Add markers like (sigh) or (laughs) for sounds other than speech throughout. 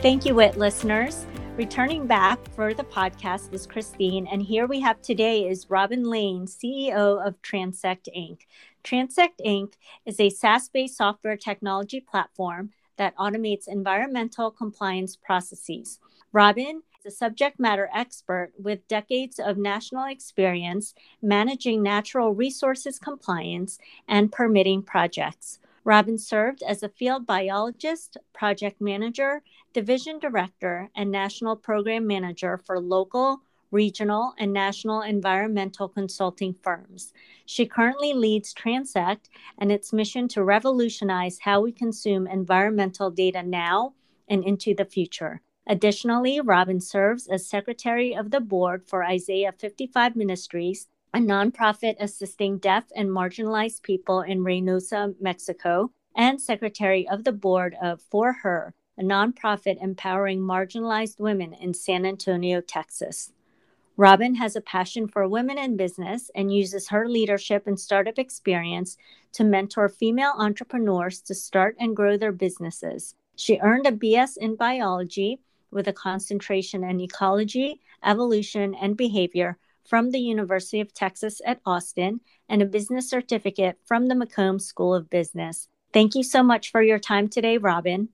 Thank you, WIT listeners. Returning back for the podcast is Christine, and here we have today is Robin Laine, CEO of Transect Inc. Transect Inc. is a SaaS based software technology platform that automates environmental compliance processes. Robin is a subject matter expert with decades of national experience managing natural resources compliance and permitting projects. Robin served as a field biologist, project manager, division director, and national program manager for local, regional, and national environmental consulting firms. She currently leads Transect and its mission to revolutionize how we consume environmental data now and into the future. Additionally, Robin serves as secretary of the board for Isaiah 55 Ministries a nonprofit assisting deaf and marginalized people in Reynosa, Mexico, and secretary of the board of For Her, a nonprofit empowering marginalized women in San Antonio, Texas. Robin has a passion for women in business and uses her leadership and startup experience to mentor female entrepreneurs to start and grow their businesses. She earned a BS in biology with a concentration in ecology, evolution, and behavior from the University of Texas at Austin and a business certificate from the McCombs School of Business. Thank you so much for your time today, Robin.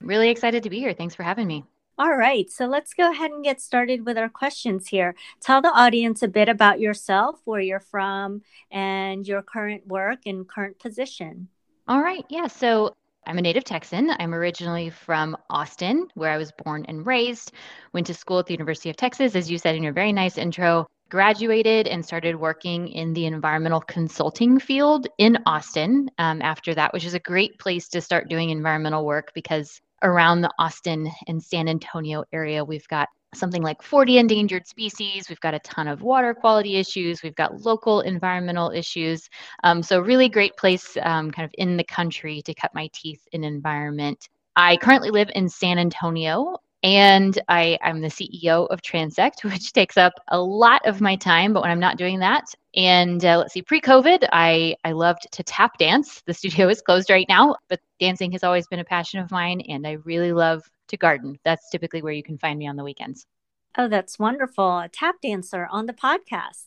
Really excited to be here. Thanks for having me. All right, so let's go ahead and get started with our questions here. Tell the audience a bit about yourself, where you're from, and your current work and current position. All right, yeah. So I'm a native Texan. I'm originally from Austin, where I was born and raised. Went to school at the University of Texas, as you said in your very nice intro graduated and started working in the environmental consulting field in Austin um, after that, which is a great place to start doing environmental work because around the Austin and San Antonio area, we've got something like 40 endangered species. We've got a ton of water quality issues. We've got local environmental issues. Um, so, really great place um, kind of in the country to cut my teeth in environment. I currently live in San Antonio, and I, I'm the CEO of Transect, (laughs) which takes up a lot of my time. But when I'm not doing that, and uh, let's see, pre-COVID, I I loved to tap dance. The (laughs) studio is closed right now, but dancing has always been a passion of mine, and I really love to garden. That's typically where you can find me on the weekends. Oh, that's wonderful! A tap dancer on the podcast.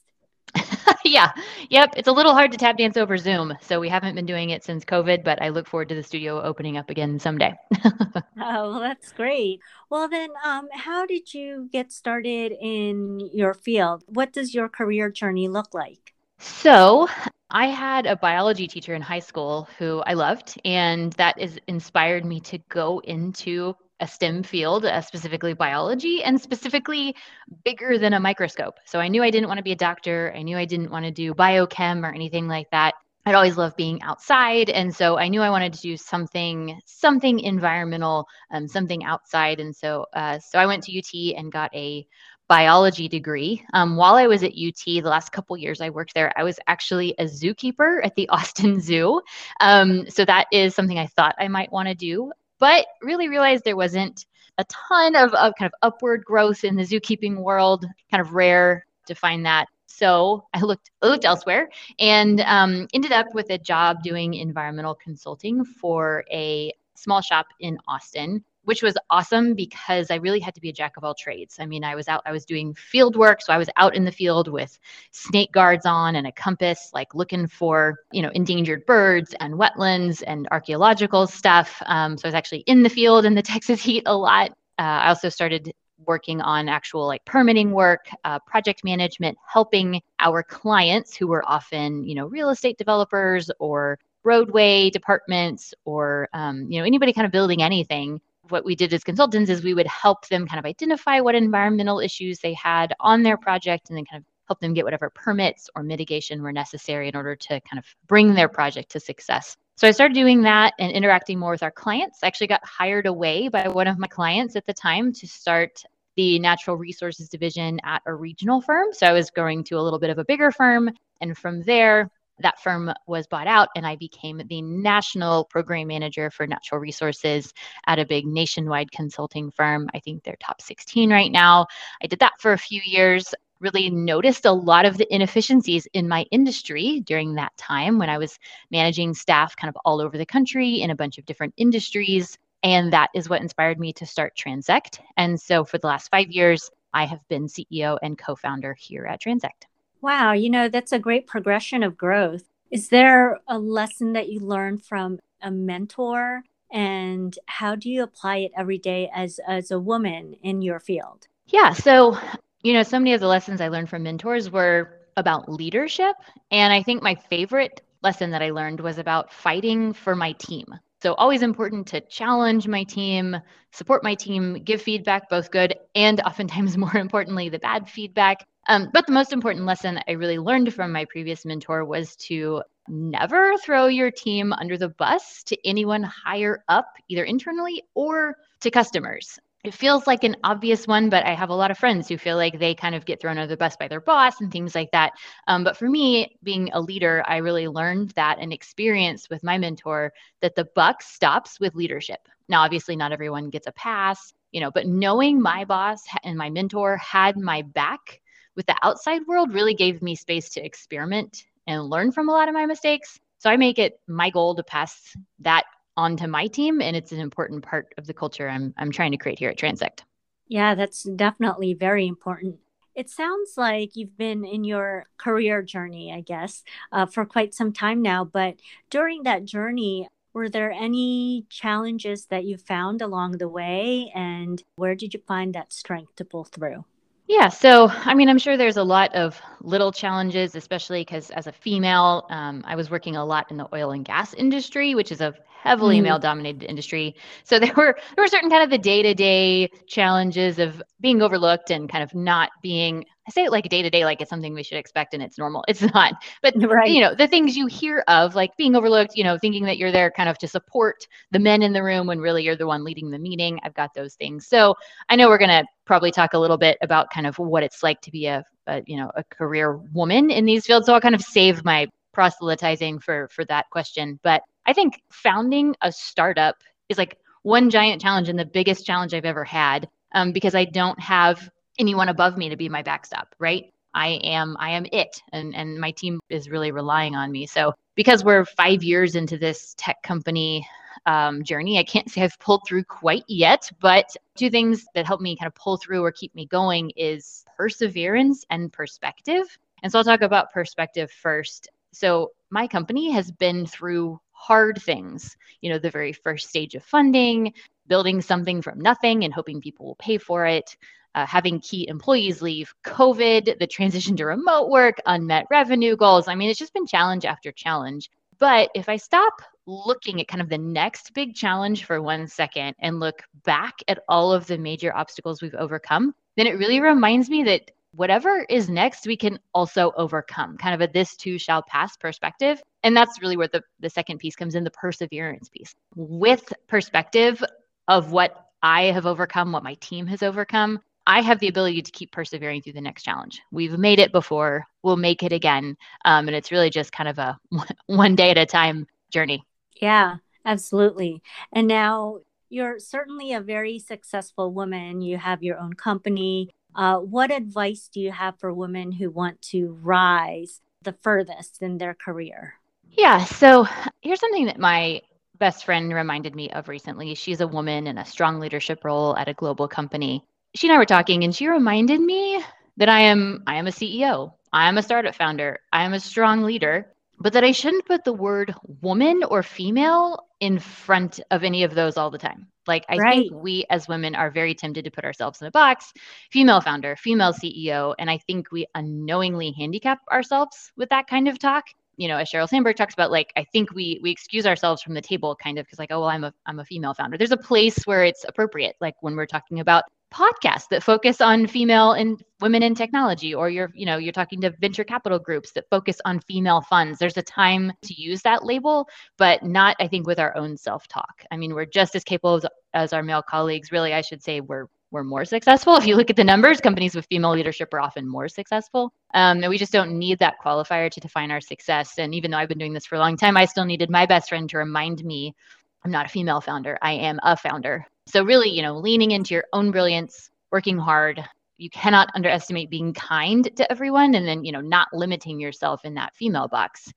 (laughs) yeah. Yep. It's a little hard to tap dance over Zoom. So we haven't been doing it since COVID, but I look forward to the studio opening up again someday. (laughs) oh, well, that's great. Well, then, um, how did you get started in your field? What does your career journey look like? So, I had a biology teacher in high school who I loved, and that is inspired me to go into a STEM field, uh, specifically biology, and specifically bigger than a microscope. So I knew I didn't want to be a doctor. I knew I didn't want to do biochem or anything like that. I'd always loved being outside, and so I knew I wanted to do something, something environmental, um, something outside. And so, uh, so I went to UT and got a biology degree. Um, while I was at UT, the last couple years I worked there, I was actually a zookeeper at the (laughs) Austin Zoo. Um, so that is something I thought I might want to do but really realized there wasn't a ton of, of kind of upward growth in the zookeeping world, kind of rare to find that. So I looked looked elsewhere and um, ended up with a job doing environmental consulting for a small shop in Austin which was awesome because I really had to be a jack of all trades. I mean, I was out, I was doing field work. So I was out in the field with snake guards on and a compass, like looking for, you know, endangered birds and wetlands and archaeological stuff. Um, so I was actually in the field in the (laughs) Texas heat a lot. Uh, I also started working on actual like permitting work, uh, project management, helping our clients who were often, you know, real estate developers or roadway departments or um, you know anybody kind of building anything what we did as consultants is we would help them kind of identify what environmental issues they had on their project and then kind of help them get whatever permits or mitigation were necessary in order to kind of bring their project to success. So I started doing that and interacting more with our clients. I actually got hired away by one of my clients at the time to start the natural resources division at a regional firm. So I was going to a little bit of a bigger firm. And from there, that firm was bought out and I became the national program manager for natural resources at a big nationwide consulting firm. I think they're top 16 right now. I did that for a few years. Really noticed a lot of the inefficiencies in my industry during that time when I was managing staff kind of all over the country in a bunch of different industries And that is what inspired me to start Transect. And so for the last five years, I have been CEO and co founder here at Transect. Wow, you know, that's a great progression of growth. Is there a lesson that you learned from a mentor and how do you apply it every day as as a woman in your field? Yeah, so you know, so many of the lessons I learned from mentors were about leadership, and I think my favorite lesson that I learned was about fighting for my team. So, always important to challenge my team, support my team, give feedback, both good and oftentimes (laughs) more importantly, the bad feedback. Um, but the most important lesson I really learned from my previous mentor was to never throw your team under the bus to anyone higher up, either internally or to customers it feels like an obvious one, but I have a lot of friends who feel like they kind of get thrown under the bus by their boss and things like that. Um, but for me, being a leader, I really learned that and experienced with my mentor that the buck stops with leadership. Now, obviously, not everyone gets a pass, you know, but knowing my boss and my mentor had my back with the outside world really gave me space to experiment and learn from a lot of my mistakes. So I make it my goal to pass that on to my team and it's an important part of the culture I'm I'm trying to create here at Transect. Yeah, that's definitely very important. It sounds like you've been in your career journey, I guess, uh, for quite some time now. But during that journey, were there any challenges that you found along the way? And where did you find that strength to pull through? Yeah, so I mean, I'm sure there's a lot of little challenges, especially because as a female, um, I was working a lot in the oil and gas industry, which is a heavily mm. male dominated industry. So there were there were certain kind of the day to day challenges of being overlooked and kind of not being I say it like day to day, like it's something we should expect and it's normal. (laughs) It's not. But right. you know, the things you hear of, like being overlooked, you know, thinking that you're there kind of to support the men in the room when really you're the one leading the meeting. I've got those things. So I know we're gonna probably talk a little bit about kind of what it's like to be a, a you know a career woman in these fields. So I'll kind of save my proselytizing for for that question. But I think founding a startup is like one giant challenge and the biggest challenge I've ever had um, because I don't have anyone above me to be my backstop, right? I am I am it and and my team is really relying on me. So because we're 5 years into this tech company um, journey, I can't (laughs) say I've pulled through quite yet, but two things that help me kind of pull through or keep me going is perseverance and perspective. And so I'll talk about perspective first. So my company has been through hard things. You know, the very first stage of funding, building something from nothing and hoping people will pay for it, uh, having key employees leave, COVID, the transition to remote work, unmet revenue goals. I mean, it's just been challenge after challenge. But if I stop looking at kind of the next big challenge for one second and look back at all of the major obstacles we've overcome, then it really reminds me that whatever is next, we can also overcome kind of a this too shall pass perspective. And that's really where the, the second piece comes in the perseverance piece. With perspective of what I have overcome, what my team has overcome, I have the ability to keep persevering through the next challenge. We've made it before, we'll make it again. Um, and it's really just kind of a (laughs) one day at a time journey. Yeah, absolutely. And now you're certainly a very successful woman. You have your own company. Uh, what advice do you have for women who want to rise the furthest in their career? Yeah. So here's something that my best friend reminded me of recently. She's a woman in a strong leadership role at a global company. She and I were talking, and she reminded me that I am I am a CEO. I am a startup founder. I am a strong leader, but that I shouldn't put the word woman or female in front of any of those all the time. Like, I right. think we as women are very tempted to put ourselves in a box female founder, female CEO. And I think we unknowingly handicap ourselves with that kind of talk. You know, as Sheryl Sandberg talks about, like, I think we we excuse ourselves from the table kind of because, like, oh, well, I'm a I'm a female founder. There's a place where it's appropriate, like when we're talking about podcasts that focus on female and women in technology or you're you know you're talking to venture capital groups that focus on female funds there's a time to use that label but not i think with our own self-talk i mean we're just as capable as, as our male colleagues really i should say we're we're more successful. (laughs) If you look at the numbers, companies with female leadership are often more successful. Um, and we just don't need that qualifier to define our success. And even though I've been doing this for a long time, I still needed my best friend to remind me I'm not a female founder. I am a founder. So, really, you know, leaning into your own brilliance, working hard. You cannot underestimate being kind to everyone and then, you know, not limiting yourself in that female box.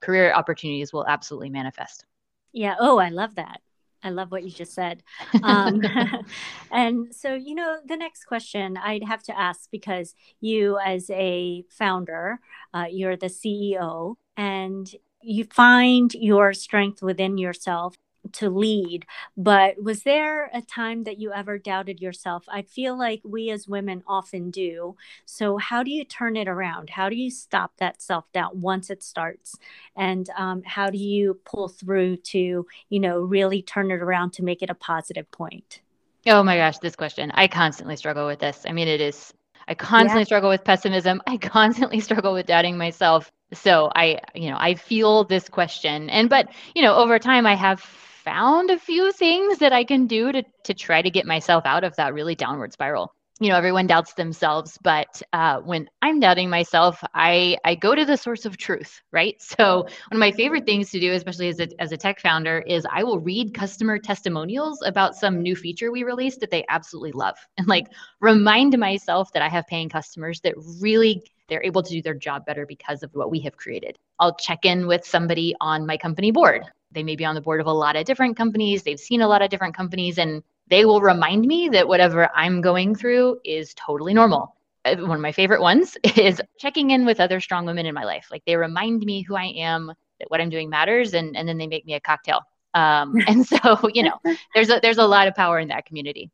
Career opportunities will absolutely manifest. Yeah. Oh, I love that. I love what you just said. Um, (laughs) and so, you know, the next question I'd have to ask because you, as a founder, uh, you're the CEO, and you find your strength within yourself to lead. But was there a time that you ever doubted yourself? I feel like we as women often do. So, how do you turn it around? How do you stop that self doubt once it starts? And um, how do you pull through to, you know, really turn it around to make it a positive point? Oh my gosh, this question. I constantly struggle with this. I mean, it is, I constantly yeah. struggle with pessimism. I (laughs) constantly struggle with doubting myself. So I, you know, I feel this question. And, but, you know, over time, I have found a few things that I can do to to try to get myself out of that really downward spiral. You know, everyone doubts themselves, but uh, when I'm doubting myself, I I go to the source of truth, right? (laughs) So one of my favorite things to do, especially as a as a tech founder, is I will read customer testimonials about some new feature we released that they absolutely love, (laughs) and like remind myself that I have paying customers that really they're able to do their job better because of what we have created. I'll check in with somebody on my company board they may be on the board of a lot of different companies. They've seen a lot of different companies, and they will remind me that whatever I'm going through is totally normal. Uh, one of my favorite ones (laughs) is checking in with other strong women in my life. Like they remind me who I am, that what I'm doing matters, and and then they make me a cocktail. Um, (laughs) and so you know, there's a there's a lot of power in that community.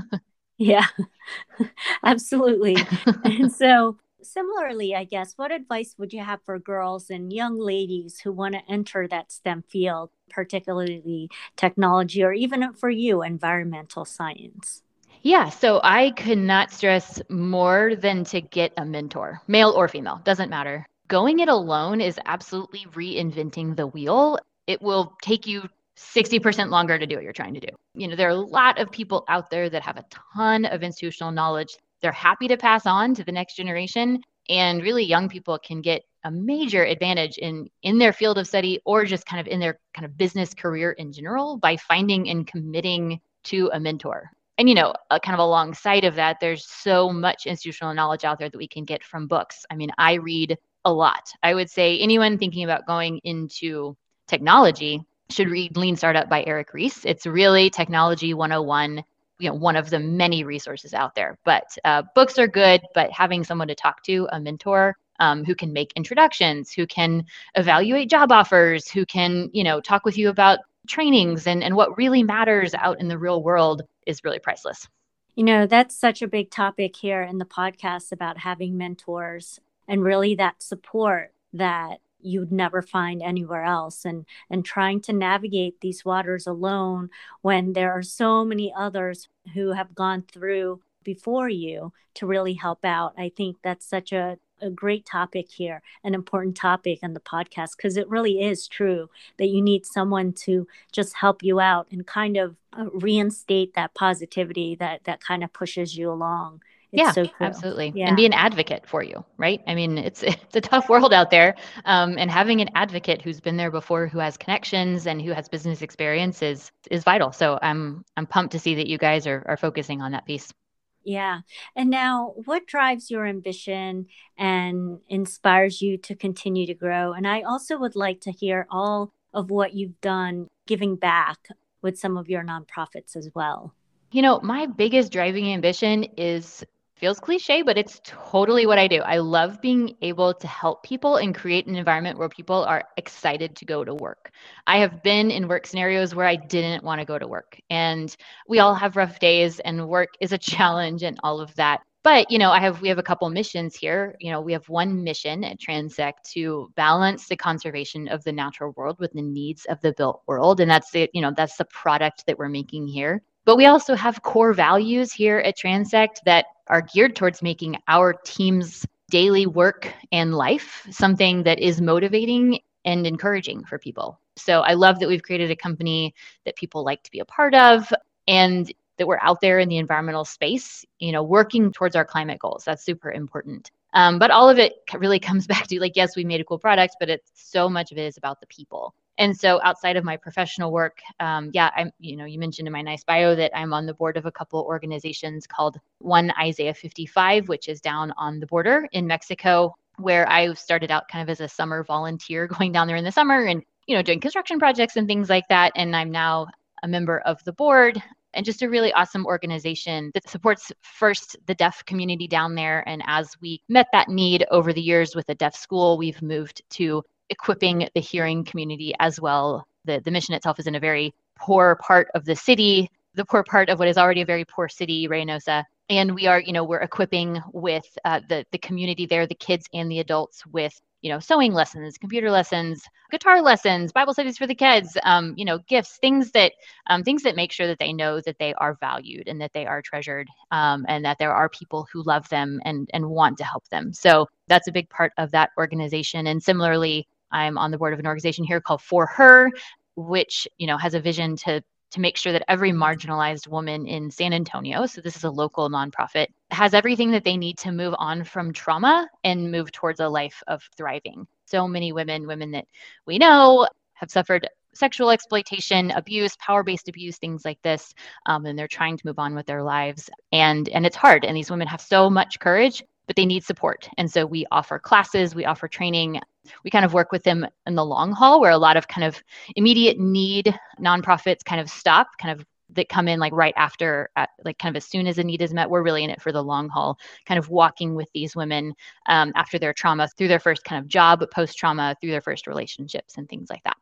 (laughs) yeah, absolutely. and so similarly, I guess, what advice would you have for girls and young ladies who want to enter that STEM field, particularly technology or even for you, environmental science? Yeah, so I could not stress more than to get a mentor, male or female, doesn't matter. Going it alone is absolutely reinventing the wheel. It will take you 60% longer to do what you're trying to do. You know, there are a lot of people out there that have a ton of institutional knowledge they're happy to pass on to the next generation and really young people can get a major advantage in in their field of study or just kind of in their kind of business career in general by finding and committing to a mentor. And you know uh, kind of alongside of that there's so much institutional knowledge out there that we can get from books. I mean i read a lot. I would say anyone thinking about going into technology should read lean startup by eric ries it's really technology 101 you know one of the many resources out there. But uh, books are good but having someone to talk to a mentor um, who can make introductions who can evaluate job offers who can you know talk with you about trainings and, and what really matters out in the real world is really priceless. You know that's such a big topic here in the podcast about having mentors and really that support that you'd never find anywhere else and and trying to navigate these waters alone when there are so many others who have gone through before you to really help out i think that's such a a great topic here, an important topic on the podcast, because it really is true that you need someone to just help you out and kind of uh, reinstate that positivity that that kind of pushes you along. It's yeah, so absolutely. Yeah. And be an advocate for you, right? I mean, it's (laughs) it's a tough world out there, um, and having an advocate who's been there before, who has connections and who has business experience is is vital. So I'm I'm pumped to see that you guys are are focusing on that piece. Yeah. And now, what drives your ambition and inspires you to continue to grow? And I also would like to hear all of what you've done giving back with some of your nonprofits as well. You know, my biggest driving ambition is feels cliche, but it's totally what I do. I love being able to help people and create an environment where people are excited to go to work. I have been in work scenarios where I didn't want to go to work, and we all have rough days, and work is a (laughs) challenge and all of that. But you know, I have we have a couple missions here. You know, we have one mission at Transect to balance the conservation of the natural world with the needs of the built world, and that's the you know that's the product that we're making here. But we also have core values here at Transect that are geared towards making our team's daily work and life something that is motivating and encouraging for people. So I love that we've created a company that people like to be a part of and that we're out there in the environmental space, you know, working towards our climate goals. That's super important. Um, but all of it really comes (laughs) back to like, yes, we made a cool product, but it's so much of it is about the people. And so outside of my professional work, um, yeah, I'm, you know, you mentioned in my nice bio that I'm on the board of a couple organizations called One Isaiah 55, which is down on the border in Mexico, where I started out kind of as a summer volunteer (laughs) going down there in the summer and, you know, doing construction projects and things like that. And I'm now a member of the board, and just a really awesome organization that supports first the deaf community down there. And as we met that need over the years with a deaf school, we've moved to equipping the hearing community as well. The, the mission itself is in a very poor part of the city, the poor part of what is already a very poor city, Reynosa. And we are, you know, we're equipping with uh, the the community there, the kids and the adults with you know sewing lessons computer lessons guitar lessons bible studies for the kids um, you know gifts things that um, things that make sure that they know that they are valued and that they are treasured um, and that there are people who love them and and want to help them so that's a big part of that organization and similarly i'm on the board of an organization here called for her which you know has a vision to to make sure that every marginalized woman in San Antonio, so this is a local nonprofit, has everything that they need to move on from trauma and move towards a life of thriving. So many women, women that we know, have suffered sexual exploitation, abuse, power-based abuse, things like this, um, and they're trying to move on with their lives. And and it's hard. And these women have so much courage, but they need support. And so we offer classes, we offer training, we kind of work with them in the long haul where a lot of kind of immediate need nonprofits kind of stop kind of that come in like right after at, like kind of as soon as a need is met we're really in it for the long haul kind of walking with these women um, after their trauma through their first kind of job post trauma through their first relationships and things like that.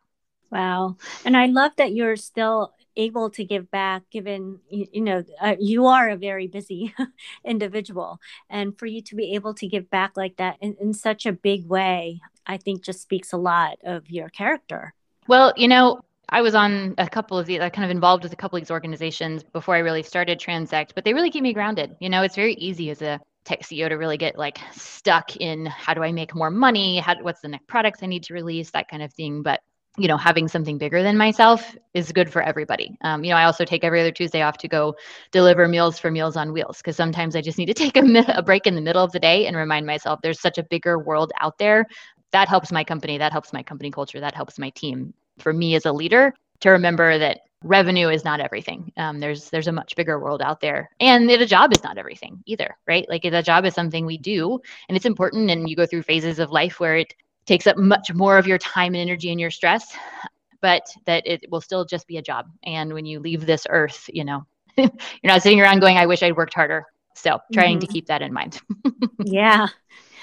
Wow. And i love that you're still able to give back given you, you know uh, you are a very busy (laughs) individual and for you to be able to give back like that in, in such a big way i think just speaks a lot of your character well you know I was on a couple of these, I kind of involved with a couple of these organizations before I really started Transect, but they really keep me grounded. You know, it's very easy as a tech CEO to really get like stuck in how do I make more money? How, what's the next products I need to release? That kind of thing. But you know, having something bigger than myself is good for everybody. Um, you know, I also take every other Tuesday off to go deliver meals for Meals on Wheels because sometimes I just need to (laughs) take a, a break in the middle of the day and remind myself there's such a bigger world out there. That helps my company. That helps my company culture. That helps my team. For me as a leader, to remember that revenue is not everything. Um, there's there's a much bigger world out there, and a job is not everything either, right? Like a job is something we do, and it's important. And you go through phases of life where it takes up much more of your time and energy and your stress, but that it will still just be a job. And when you leave this earth, you know, (laughs) you're not sitting around going, I wish I'd worked harder. So trying mm-hmm. to keep that in mind. (laughs) yeah,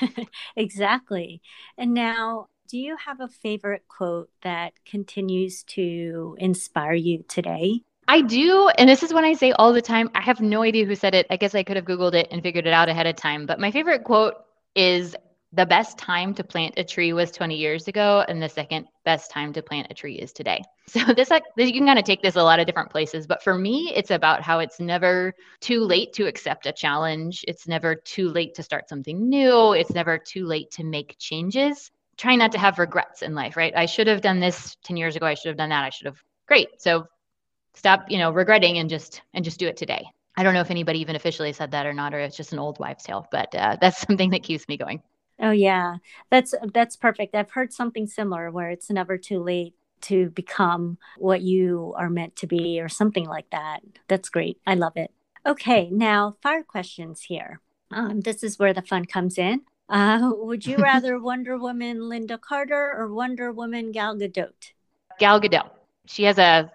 (laughs) exactly. And now, do you have a favorite quote that continues to inspire you today? I do. And this is when I say all the time. I have no idea who said it. I guess I could have Googled it and figured it out ahead of time. But my favorite quote is the best time to plant a tree was 20 years ago and the second best time to plant a tree is today. (laughs) So this like you can kind of take this a lot of different places but for me it's about how it's never too late to accept a challenge. It's never too late to start something new. It's never too late to make changes. Try not to have regrets in life right? I should have done this 10 years ago. I should have done that. I should have great. So stop you know regretting and just and just do it today. I don't know if anybody even officially said that or not, or it's just an old wives' tale, but uh, that's (laughs) something that keeps me going. Oh yeah. That's that's perfect. I've heard something similar where it's never too late to become what you are meant to be or something like that. That's great. I love it. Okay, now fire questions here. Um, this is where the fun comes in. Uh, would you (laughs) rather Wonder Woman Lynda Carter or Wonder Woman Gal Gadot? Gal Gadot. She has a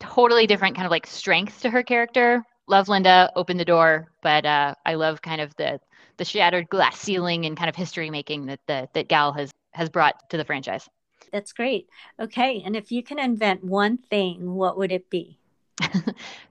totally different kind of like strength to her character. Love Lynda, open the door, but uh, I love kind of the the shattered glass ceiling and kind of history making that the, that Gal has has brought to the franchise. That's great. Okay, and if you can invent one thing, what would it be? (laughs)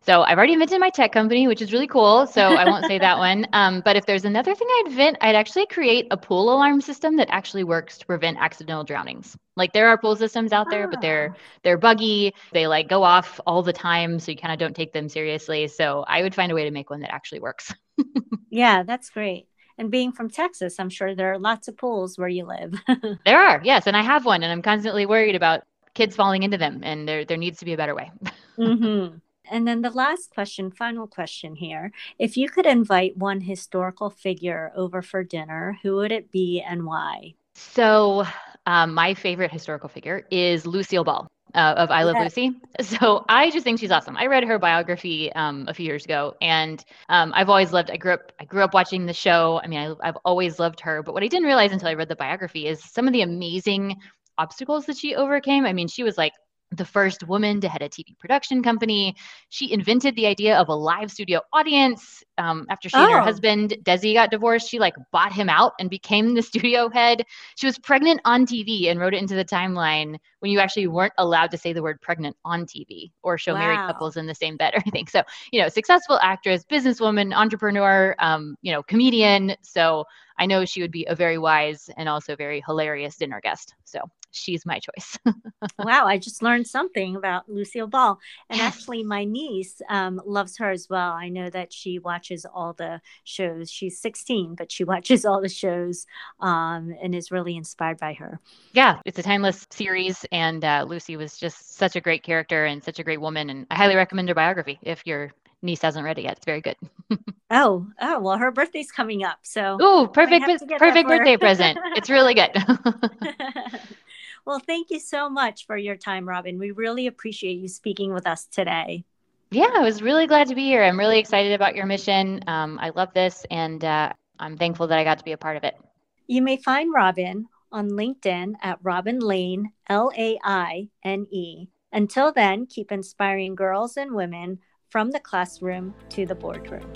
so I've already invented my tech company, which is really cool. So I won't say that one. (laughs) Um, but if there's another thing I'd invent, I'd actually create a pool alarm system that actually works to prevent accidental drownings. Like there are pool systems out there, ah. but they're ah. they're buggy. They like go off all the time, so you kind of don't take them seriously. So I would find a way to make one that actually works. (laughs) yeah, that's great. And being from Texas, I'm sure there are lots of pools where you live. (laughs) there are, yes, and I have one, and I'm constantly worried about kids falling into them, and there there needs to be a better way. (laughs) mm-hmm. And then the last question, final question here. If you could invite one historical figure over for dinner, who would it be and why? So, um, my favorite historical figure is Lucille Ball uh, of I Love Lucy. (laughs) So I just think she's awesome. I read her biography um, a few years ago, and um, I've always loved. I grew up. I grew up watching the show. I mean, I, I've always loved her. But what I didn't realize until I read the biography is some of the amazing obstacles that she overcame. I mean, she was like the first woman to head a TV production company. She invented the idea of a live studio audience. Um, after she oh. and her oh. husband Desi got divorced, she like bought him out and became the (laughs) studio head. She was pregnant on TV and wrote it into the timeline when you actually weren't allowed to say the word pregnant on TV or show wow. married couples in the same bed or anything. So you know, successful actress, businesswoman, entrepreneur, um, you know, comedian. So I know she would be a very wise and also very hilarious dinner guest. So she's my choice. (laughs) wow, I just learned something about Lucille Ball. And actually, my niece um, loves her as well. I know that she watches all the shows. She's 16, but she (laughs) watches all the shows um, and is really inspired by her. Yeah, it's a timeless series. And uh, Lucy was just such a great character and such a great woman. And I highly recommend her biography if you're niece hasn't read it yet. It's very good. (laughs) oh, oh, well, her birthday's coming up. So, oh, perfect, perfect birthday present. It's really good. Well, thank you so much for your time, Robin. We really appreciate you speaking with us today. Yeah, I was really glad to be here. I'm really excited about your mission. Um, I love this, and uh, I'm thankful that I got to be a part of it. You may find Robin on LinkedIn at Robin Laine, L A I N E. Until then, keep inspiring girls and women from the classroom to the boardroom.